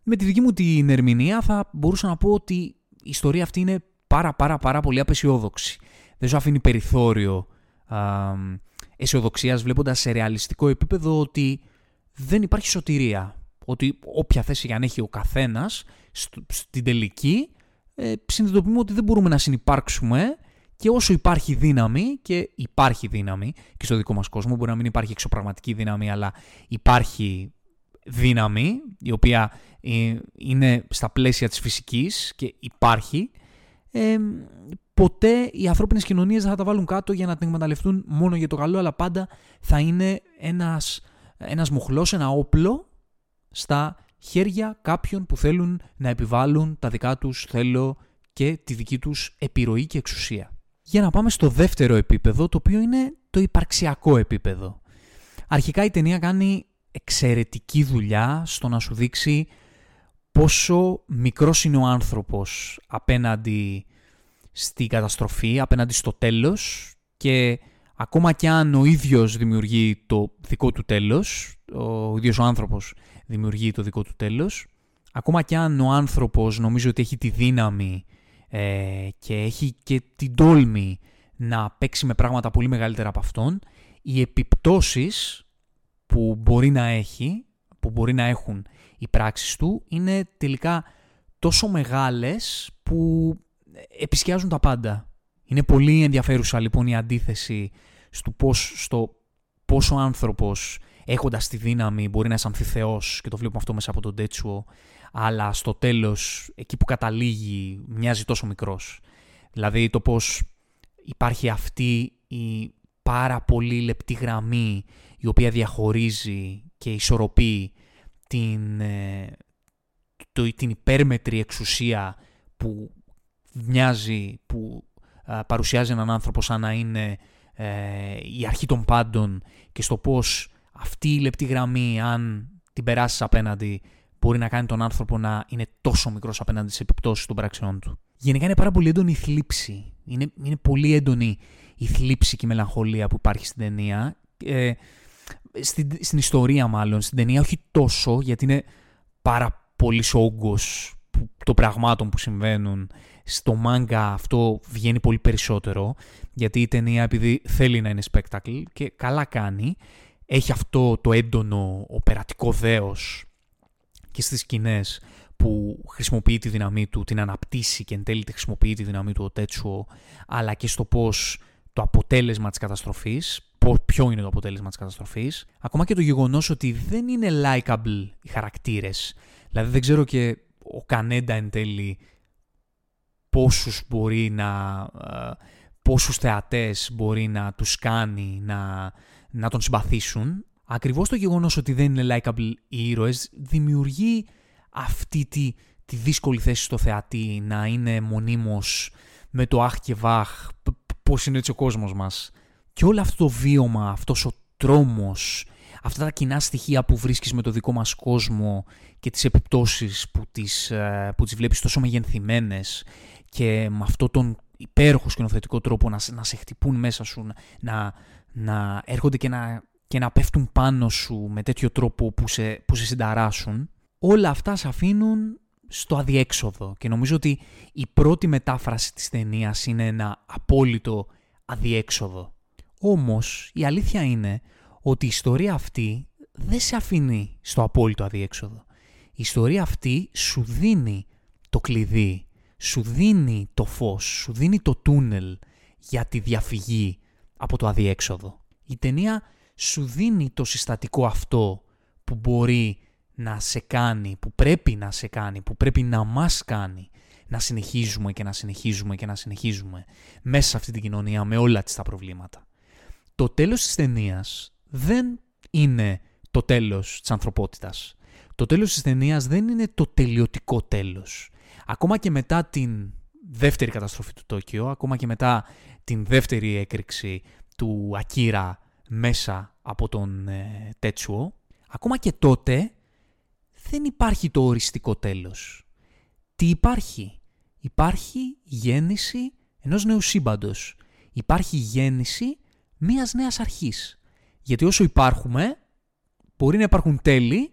Με τη δική μου την ερμηνεία θα μπορούσα να πω ότι η ιστορία αυτή είναι πάρα πάρα πάρα πολύ απεσιόδοξη. Δεν σου αφήνει περιθώριο α, αισιοδοξίας βλέποντας σε ρεαλιστικό επίπεδο ότι δεν υπάρχει σωτηρία. Ότι όποια θέση για αν έχει ο καθένας στην τελική ε, συνειδητοποιούμε ότι δεν μπορούμε να συνεπάρξουμε και όσο υπάρχει δύναμη, και υπάρχει δύναμη και στο δικό μας κόσμο, μπορεί να μην υπάρχει εξωπραγματική δύναμη, αλλά υπάρχει δύναμη, η οποία ε, είναι στα πλαίσια της φυσικής και υπάρχει, ε, ποτέ οι ανθρώπινες κοινωνίες δεν θα τα βάλουν κάτω για να την εκμεταλλευτούν μόνο για το καλό, αλλά πάντα θα είναι ένας, ένας μοχλός, ένα όπλο στα χέρια κάποιων που θέλουν να επιβάλλουν τα δικά τους θέλω και τη δική τους επιρροή και εξουσία. Για να πάμε στο δεύτερο επίπεδο, το οποίο είναι το υπαρξιακό επίπεδο. Αρχικά η ταινία κάνει εξαιρετική δουλειά στο να σου δείξει πόσο μικρός είναι ο άνθρωπος απέναντι στην καταστροφή, απέναντι στο τέλος και ακόμα και αν ο ίδιος δημιουργεί το δικό του τέλος, ο ίδιος ο άνθρωπος δημιουργεί το δικό του τέλος, ακόμα και αν ο άνθρωπος νομίζω ότι έχει τη δύναμη ε, και έχει και την τόλμη να παίξει με πράγματα πολύ μεγαλύτερα από αυτόν, οι επιπτώσεις που μπορεί να έχει, που μπορεί να έχουν οι πράξεις του, είναι τελικά τόσο μεγάλες που επισκιάζουν τα πάντα. Είναι πολύ ενδιαφέρουσα λοιπόν η αντίθεση στο πώς, στο πόσο ο άνθρωπος έχοντας τη δύναμη μπορεί να αισθανθεί θεός και το βλέπουμε αυτό μέσα από τον Τέτσουο αλλά στο τέλος εκεί που καταλήγει μοιάζει τόσο μικρός. Δηλαδή το πώς υπάρχει αυτή η πάρα πολύ λεπτή γραμμή η οποία διαχωρίζει και ισορροπεί την, ε, το, την υπέρμετρη εξουσία που μοιάζει, που παρουσιάζει έναν άνθρωπο σαν να είναι ε, η αρχή των πάντων και στο πώς αυτή η λεπτή γραμμή, αν την περάσεις απέναντι, μπορεί να κάνει τον άνθρωπο να είναι τόσο μικρός απέναντι στις επιπτώσεις των πράξεών του. Γενικά είναι πάρα πολύ έντονη η θλίψη. Είναι, είναι πολύ έντονη η θλίψη και η μελαγχολία που υπάρχει στην ταινία. Ε, στην, στην ιστορία μάλλον, στην ταινία όχι τόσο, γιατί είναι πάρα πολύ όγκος των πραγμάτων που συμβαίνουν. Στο μάγκα αυτό βγαίνει πολύ περισσότερο, γιατί η ταινία επειδή θέλει να είναι spectacle και καλά κάνει, έχει αυτό το έντονο οπερατικό δέος και στις σκηνές που χρησιμοποιεί τη δύναμή του, την αναπτύσσει και εν τέλει τη χρησιμοποιεί τη δύναμή του ο Τέτσουο, αλλά και στο πώς το αποτέλεσμα της καταστροφής, ποιο είναι το αποτέλεσμα της καταστροφής, ακόμα και το γεγονός ότι δεν είναι likable οι χαρακτήρες. Δηλαδή δεν ξέρω και ο Κανέντα εν τέλει πόσους μπορεί να... Ε, πόσους θεατές μπορεί να τους κάνει να, να τον συμπαθήσουν. Ακριβώς το γεγονός ότι δεν είναι likable οι ήρωες δημιουργεί αυτή τη, τη δύσκολη θέση στο θεατή να είναι μονίμως με το αχ και βαχ, πώς είναι έτσι ο κόσμος μας. Και όλο αυτό το βίωμα, αυτός ο τρόμος, αυτά τα κοινά στοιχεία που βρίσκεις με το δικό μας κόσμο και τις επιπτώσεις που τις, ε, που τις βλέπεις τόσο μεγενθυμένες και με αυτόν τον υπέροχο σκηνοθετικό τρόπο να, να σε χτυπούν μέσα σου, να, να έρχονται και να, και να πέφτουν πάνω σου με τέτοιο τρόπο που σε, που σε συνταράσουν, όλα αυτά σε αφήνουν στο αδιέξοδο και νομίζω ότι η πρώτη μετάφραση της ταινίας είναι ένα απόλυτο αδιέξοδο. Όμως η αλήθεια είναι ότι η ιστορία αυτή δεν σε αφήνει στο απόλυτο αδιέξοδο. Η ιστορία αυτή σου δίνει το κλειδί, σου δίνει το φως, σου δίνει το τούνελ για τη διαφυγή από το αδιέξοδο. Η ταινία σου δίνει το συστατικό αυτό που μπορεί να σε κάνει, που πρέπει να σε κάνει, που πρέπει να μας κάνει να συνεχίζουμε και να συνεχίζουμε και να συνεχίζουμε μέσα σε αυτή την κοινωνία με όλα τις τα προβλήματα. Το τέλος της ταινίας δεν είναι το τέλος της ανθρωπότητας. Το τέλος της ταινίας δεν είναι το τελειωτικό τέλος. Ακόμα και μετά την δεύτερη καταστροφή του Τόκιο, ακόμα και μετά την δεύτερη έκρηξη του Ακύρα μέσα από τον ε, Τέτσουο, ακόμα και τότε δεν υπάρχει το οριστικό τέλος. Τι υπάρχει; Υπάρχει γέννηση ενός νέου σύμπαντος. Υπάρχει γέννηση μίας νέας αρχής. Γιατί όσο υπάρχουμε, μπορεί να υπάρχουν τέλη,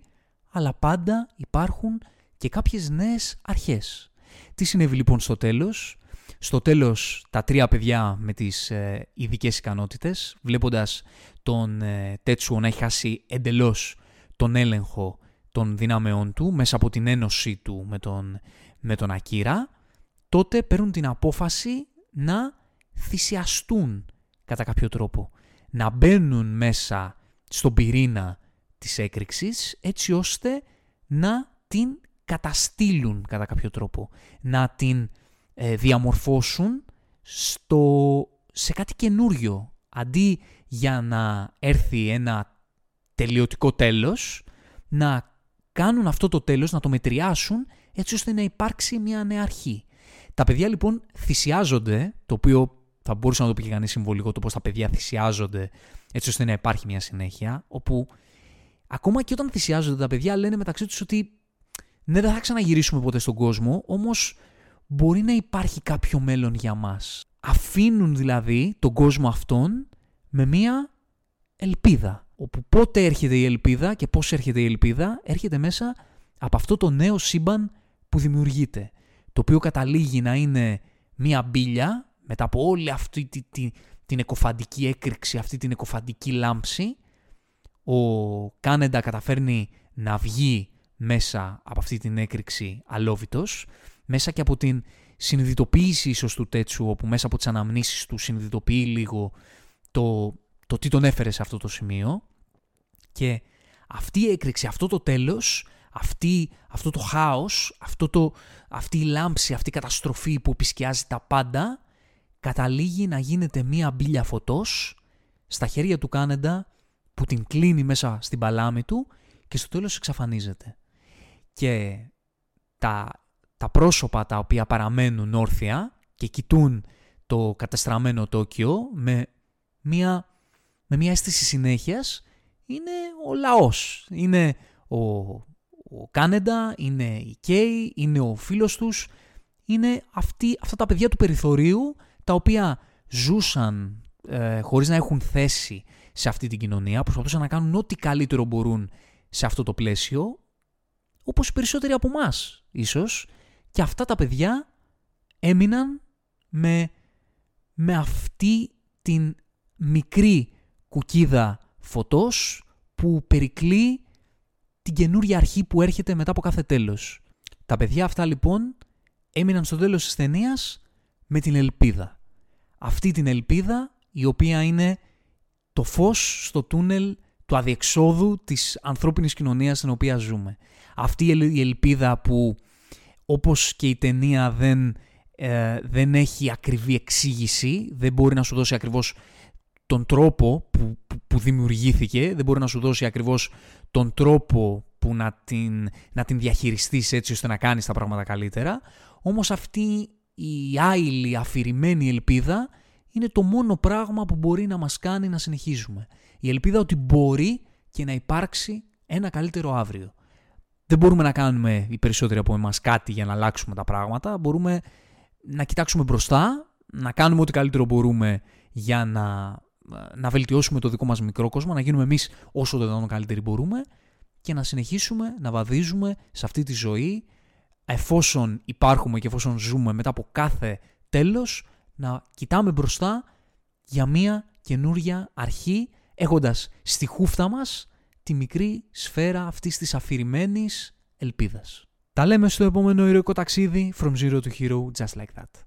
αλλά πάντα υπάρχουν και κάποιες νέες αρχές. Τι συνέβη λοιπόν στο τέλος; Στο τέλος τα τρία παιδιά με τις ε, ειδικές ικανότητες, βλέποντας τον ε, Τέτσουο να έχει χάσει εντελώς τον έλεγχο των δυνάμεών του μέσα από την ένωσή του με τον, με τον Ακύρα, τότε παίρνουν την απόφαση να θυσιαστούν κατά κάποιο τρόπο. Να μπαίνουν μέσα στον πυρήνα της έκρηξης έτσι ώστε να την καταστήλουν κατά κάποιο τρόπο. Να την ε, διαμορφώσουν στο, σε κάτι καινούριο. Αντί για να έρθει ένα τελειωτικό τέλος, να κάνουν αυτό το τέλος, να το μετριάσουν έτσι ώστε να υπάρξει μια νέα αρχή. Τα παιδιά λοιπόν θυσιάζονται, το οποίο θα μπορούσε να το πει και κανείς συμβολικό το πώς τα παιδιά θυσιάζονται έτσι ώστε να υπάρχει μια συνέχεια, όπου ακόμα και όταν θυσιάζονται τα παιδιά λένε μεταξύ τους ότι ναι δεν θα ξαναγυρίσουμε ποτέ στον κόσμο, όμως μπορεί να υπάρχει κάποιο μέλλον για μας. Αφήνουν δηλαδή τον κόσμο αυτόν με μια ελπίδα. Όπου πότε έρχεται η ελπίδα και πώς έρχεται η ελπίδα, έρχεται μέσα από αυτό το νέο σύμπαν που δημιουργείται, το οποίο καταλήγει να είναι μία μπίλια μετά από όλη αυτή τη, την εκοφαντική έκρηξη, αυτή την εκοφαντική λάμψη, ο Κάνεντα καταφέρνει να βγει μέσα από αυτή την έκρηξη αλόβητος, μέσα και από την συνειδητοποίηση ίσως του Τέτσου, όπου μέσα από τις αναμνήσεις του συνειδητοποιεί λίγο το, το τι τον έφερε σε αυτό το σημείο και αυτή η έκρηξη, αυτό το τέλος, αυτή, αυτό το χάος, αυτό το, αυτή η λάμψη, αυτή η καταστροφή που επισκιάζει τα πάντα, καταλήγει να γίνεται μία μπίλια φωτός στα χέρια του Κάνεντα που την κλείνει μέσα στην παλάμη του και στο τέλος εξαφανίζεται. Και τα, τα πρόσωπα τα οποία παραμένουν όρθια και κοιτούν το κατεστραμμένο Τόκιο με μία, με μία αίσθηση συνέχειας είναι ο λαός. Είναι ο, ο Κάνεντα, είναι η Κέι, είναι ο φίλος τους, είναι αυτοί, αυτά τα παιδιά του περιθωρίου τα οποία ζούσαν ε, χωρίς να έχουν θέση σε αυτή την κοινωνία, προσπαθούσαν να κάνουν ό,τι καλύτερο μπορούν σε αυτό το πλαίσιο, όπως οι περισσότεροι από εμάς ίσως, και αυτά τα παιδιά έμειναν με, με αυτή την μικρή κουκίδα φωτός που περικλεί την καινούργια αρχή που έρχεται μετά από κάθε τέλος. Τα παιδιά αυτά λοιπόν έμειναν στο τέλος της ταινίας με την ελπίδα. Αυτή την ελπίδα η οποία είναι το φως στο τούνελ του αδιεξόδου της ανθρώπινης κοινωνίας στην οποία ζούμε. Αυτή η ελπίδα που όπως και η ταινία δεν, ε, δεν έχει ακριβή εξήγηση, δεν μπορεί να σου δώσει ακριβώς τον τρόπο που, που, δημιουργήθηκε, δεν μπορεί να σου δώσει ακριβώς τον τρόπο που να την, να την διαχειριστείς έτσι ώστε να κάνεις τα πράγματα καλύτερα, όμως αυτή η άειλη αφηρημένη ελπίδα είναι το μόνο πράγμα που μπορεί να μας κάνει να συνεχίζουμε. Η ελπίδα ότι μπορεί και να υπάρξει ένα καλύτερο αύριο. Δεν μπορούμε να κάνουμε οι περισσότεροι από εμάς κάτι για να αλλάξουμε τα πράγματα. Μπορούμε να κοιτάξουμε μπροστά, να κάνουμε ό,τι καλύτερο μπορούμε για να, να βελτιώσουμε το δικό μας μικρό κόσμο, να γίνουμε εμείς όσο το δυνατόν καλύτεροι μπορούμε και να συνεχίσουμε να βαδίζουμε σε αυτή τη ζωή εφόσον υπάρχουμε και εφόσον ζούμε μετά από κάθε τέλος να κοιτάμε μπροστά για μια καινούρια αρχή έχοντας στη χούφτα μας τη μικρή σφαίρα αυτής της αφηρημένης ελπίδας. Τα λέμε στο επόμενο ηρωικό ταξίδι From Zero to Hero Just Like That.